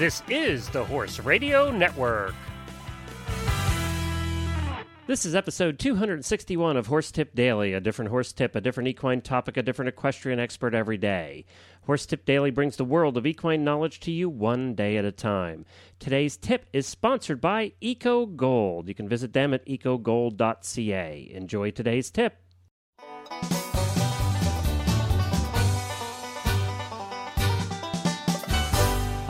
This is the Horse Radio Network. This is episode 261 of Horse Tip Daily, a different horse tip, a different equine topic, a different equestrian expert every day. Horse Tip Daily brings the world of equine knowledge to you one day at a time. Today's tip is sponsored by Eco Gold. You can visit them at ecogold.ca. Enjoy today's tip.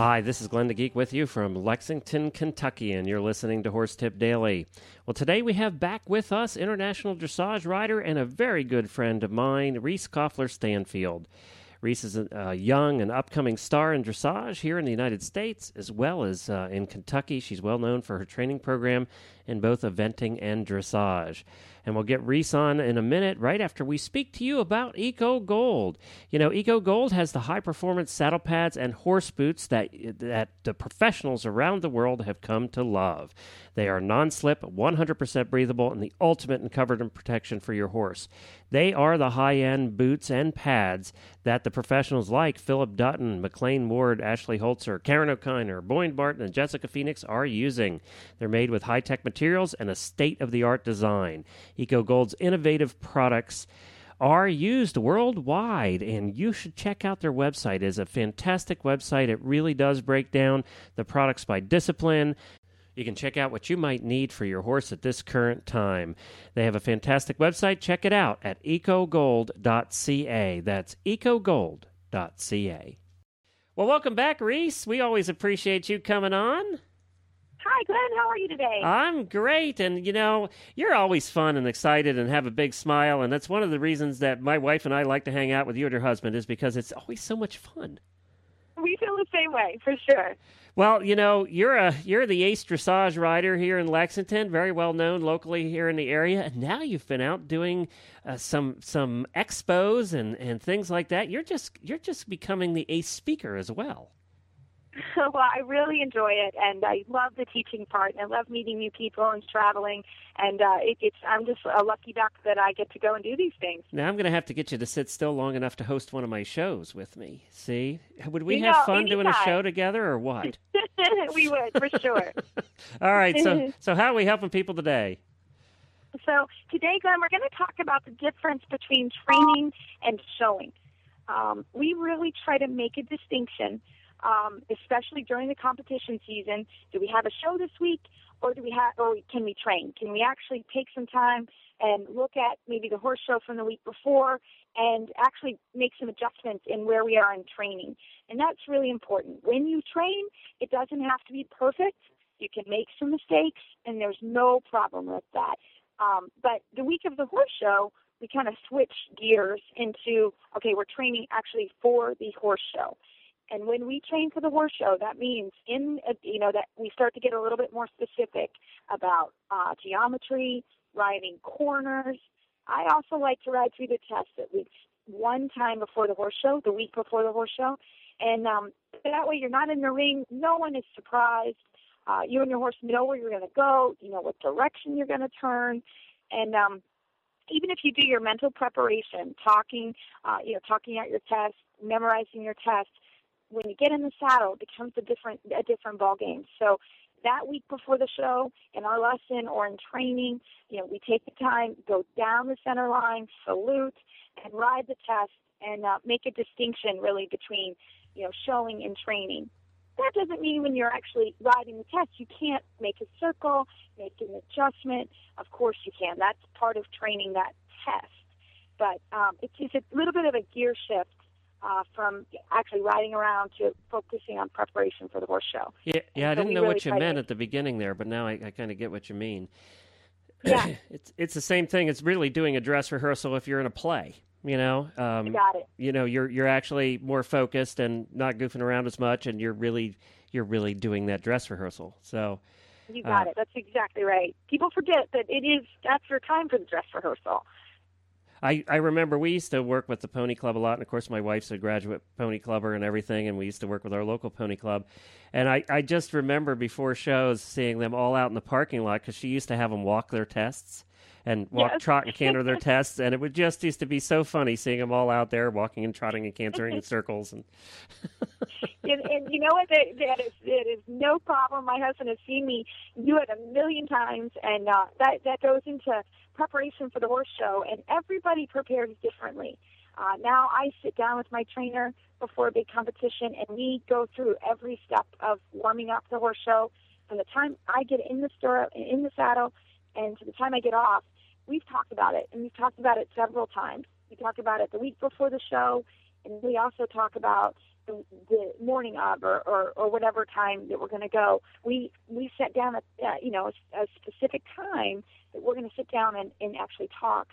Hi, this is Glenn the Geek with you from Lexington, Kentucky, and you're listening to Horse Tip Daily. Well, today we have back with us international dressage rider and a very good friend of mine, Reese Koffler Stanfield. Reese is a, young and upcoming star in dressage here in the United States as well as uh, in Kentucky. She's well known for her training program in both eventing and dressage. And we'll get Reese on in a minute, right after we speak to you about Eco Gold. You know, Eco Gold has the high performance saddle pads and horse boots that, that the professionals around the world have come to love. They are non slip, 100% breathable, and the ultimate in covered and protection for your horse. They are the high end boots and pads that the professionals like Philip Dutton, McLain Ward, Ashley Holzer, Karen O'Connor, Boyd Martin, and Jessica Phoenix are using. They're made with high tech materials and a state of the art design. EcoGold's innovative products are used worldwide and you should check out their website it's a fantastic website it really does break down the products by discipline you can check out what you might need for your horse at this current time. They have a fantastic website. Check it out at ecogold.ca. That's ecogold.ca. Well, welcome back, Reese. We always appreciate you coming on. Hi, Glenn. How are you today? I'm great. And, you know, you're always fun and excited and have a big smile. And that's one of the reasons that my wife and I like to hang out with you and your husband, is because it's always so much fun. We feel the same way, for sure. Well, you know, you're a you're the ace dressage rider here in Lexington, very well known locally here in the area, and now you've been out doing uh, some some expos and and things like that. You're just you're just becoming the ace speaker as well. well, I really enjoy it, and I love the teaching part. And I love meeting new people and traveling, and uh, it, it's I'm just a lucky duck that I get to go and do these things. Now I'm going to have to get you to sit still long enough to host one of my shows with me. See, would we you have know, fun anytime. doing a show together, or what? we would for sure. All right, so so how are we helping people today? So today, Glenn, we're going to talk about the difference between training and showing. Um, we really try to make a distinction um, especially during the competition season. Do we have a show this week, or do we have, or can we train? Can we actually take some time and look at maybe the horse show from the week before and actually make some adjustments in where we are in training? And that's really important. When you train, it doesn't have to be perfect. You can make some mistakes, and there's no problem with that. Um, but the week of the horse show, we kind of switch gears into okay, we're training actually for the horse show. And when we train for the horse show, that means in a, you know that we start to get a little bit more specific about uh, geometry, riding corners. I also like to ride through the test at least one time before the horse show, the week before the horse show, and um, that way you're not in the ring. No one is surprised. Uh, you and your horse know where you're going to go. You know what direction you're going to turn, and um, even if you do your mental preparation, talking, uh, you know, talking out your test, memorizing your test, when you get in the saddle, it becomes a different a different ball game. So that week before the show, in our lesson or in training, you know, we take the time, go down the center line, salute, and ride the test, and uh, make a distinction really between you know showing and training. That doesn't mean when you're actually riding the test, you can't make a circle, make an adjustment. Of course you can. That's part of training that test. But um, it's just a little bit of a gear shift uh, from actually riding around to focusing on preparation for the horse show. Yeah, yeah. I didn't know really what you try to- meant at the beginning there, but now I, I kind of get what you mean. Yeah. it's it's the same thing. It's really doing a dress rehearsal if you're in a play. You know, um, You got it. you know, you're you're actually more focused and not goofing around as much, and you're really you're really doing that dress rehearsal. So You got Uh, it. That's exactly right. People forget that it is that's your time for the dress rehearsal. I, I remember we used to work with the pony club a lot and of course my wife's a graduate pony clubber and everything and we used to work with our local pony club and i, I just remember before shows seeing them all out in the parking lot because she used to have them walk their tests and walk Yes. trot and canter their tests and it would just used to be so funny seeing them all out there walking and trotting and cantering in circles and and, and you know what? That, that is it is no problem. My husband has seen me do it a million times, and uh, that that goes into preparation for the horse show. And everybody prepares differently. Uh, now I sit down with my trainer before a big competition, and we go through every step of warming up the horse show. From the time I get in the stirrup, in the saddle, and to the time I get off, we've talked about it, and we've talked about it several times. We talk about it the week before the show, and we also talk about the, the morning of or, or, or whatever time that we're going to go. We we set down a uh, you know a, a specific time that we're going to sit down and, and actually talk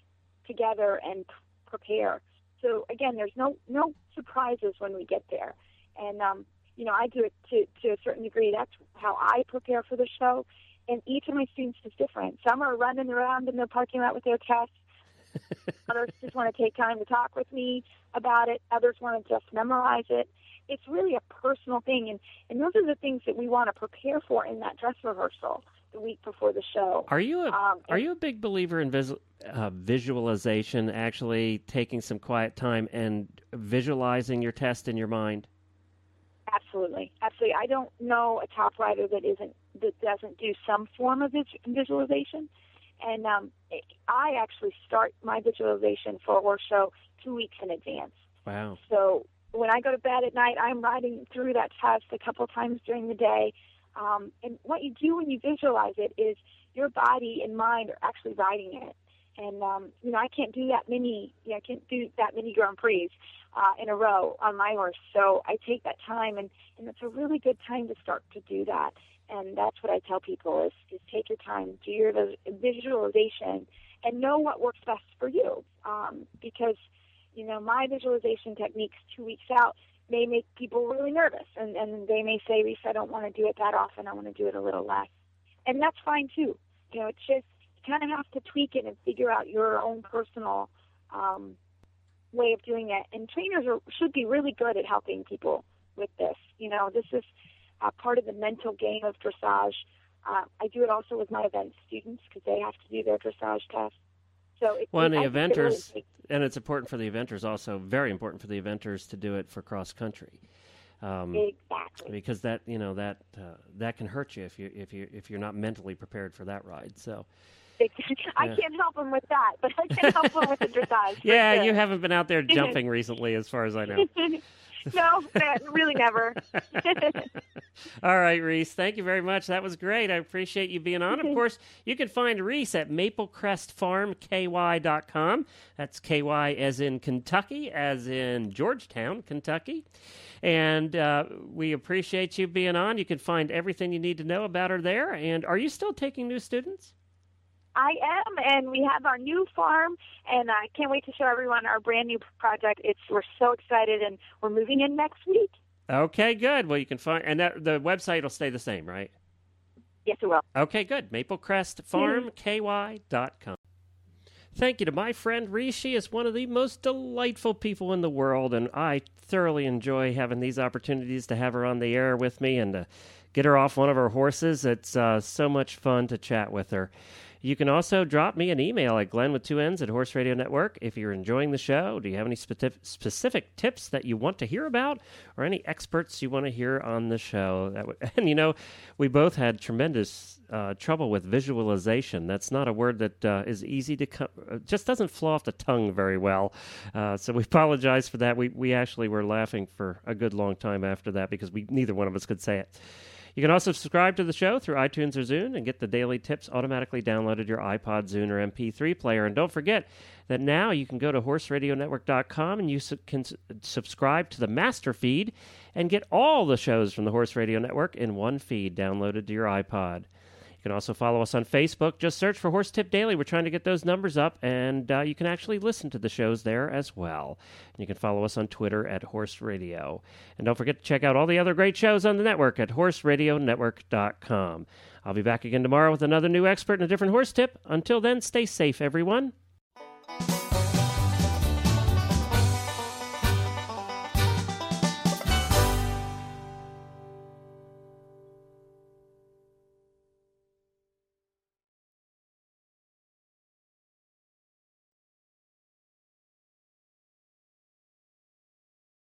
together and prepare. So again, there's no no surprises when we get there, and um, you know I do it to to a certain degree. That's how I prepare for the show, and each of my students is different. Some are running around in the parking lot with their tests. Others just want to take time to talk with me about it. Others want to just memorize it. It's really a personal thing, and and those are the things that we want to prepare for in that dress rehearsal the week before the show. Are you a um, Are you a big believer in vis, uh, visualization? Actually, taking some quiet time and visualizing your test in your mind. Absolutely, absolutely. I don't know a top writer that isn't that doesn't do some form of visualization. And um, I actually start my visualization for a horse show two weeks in advance. Wow. So when I go to bed at night, I'm riding through that test a couple times during the day. Um, and what you do when you visualize it is your body and mind are actually riding it. And um, you know, I can't do that many. You know, I can't do that many Grand Prix uh, in a row on my horse. So I take that time, and and it's a really good time to start to do that and that's what I tell people is, is take your time, do your visualization, and know what works best for you. Um, because, you know, my visualization techniques two weeks out may make people really nervous, and, and they may say, Reese, I don't want to do it that often. I want to do it a little less. And that's fine, too. You know, it's just you kind of have to tweak it and figure out your own personal um, way of doing it. And trainers are, should be really good at helping people with this. You know, this is uh, part of the mental game of dressage. Uh, I do it also with my event students because they have to do their dressage test. So it, well, and the eventers, really and it's important for the eventers also, very important for the eventers to do it for cross country. Um, exactly. Because that you know that uh, that can hurt you if you if you if you're not mentally prepared for that ride. So. I can't help them with that, but I can help them with the dressage. yeah, sure. you haven't been out there jumping recently, as far as I know. no, really never. All right, Reese. Thank you very much. That was great. I appreciate you being on. Of course, you can find Reese at maplecrestfarmky.com. That's KY as in Kentucky, as in Georgetown, Kentucky. And uh, we appreciate you being on. You can find everything you need to know about her there. And are you still taking new students? I am, and we have our new farm, and I can't wait to show everyone our brand new project. It's we're so excited, and we're moving in next week. Okay, good. Well, you can find, and that, the website will stay the same, right? Yes, it will. Okay, good. MaplecrestFarmKY.com. Thank you to my friend Reese. She is one of the most delightful people in the world, and I thoroughly enjoy having these opportunities to have her on the air with me and to get her off one of her horses. It's uh, so much fun to chat with her. You can also drop me an email at Glenn with two N's at Horse Radio Network. If you're enjoying the show, do you have any specific, specific tips that you want to hear about or any experts you want to hear on the show? That and you know, we both had tremendous uh, trouble with visualization. That's not a word that uh, is easy to come, uh, just doesn't flow off the tongue very well. Uh, so we apologize for that. We, we actually were laughing for a good long time after that because we neither one of us could say it. You can also subscribe to the show through iTunes or Zune and get the daily tips automatically downloaded to your iPod, Zune, or MP3 player. And don't forget that now you can go to horseradionetwork.com and you su- can subscribe to the master feed and get all the shows from the Horse Radio Network in one feed downloaded to your iPod. You can also follow us on Facebook. Just search for Horse Tip Daily. We're trying to get those numbers up, and uh, you can actually listen to the shows there as well. And you can follow us on Twitter at Horse Radio. And don't forget to check out all the other great shows on the network at horseradionetwork.com. I'll be back again tomorrow with another new expert and a different horse tip. Until then, stay safe, everyone.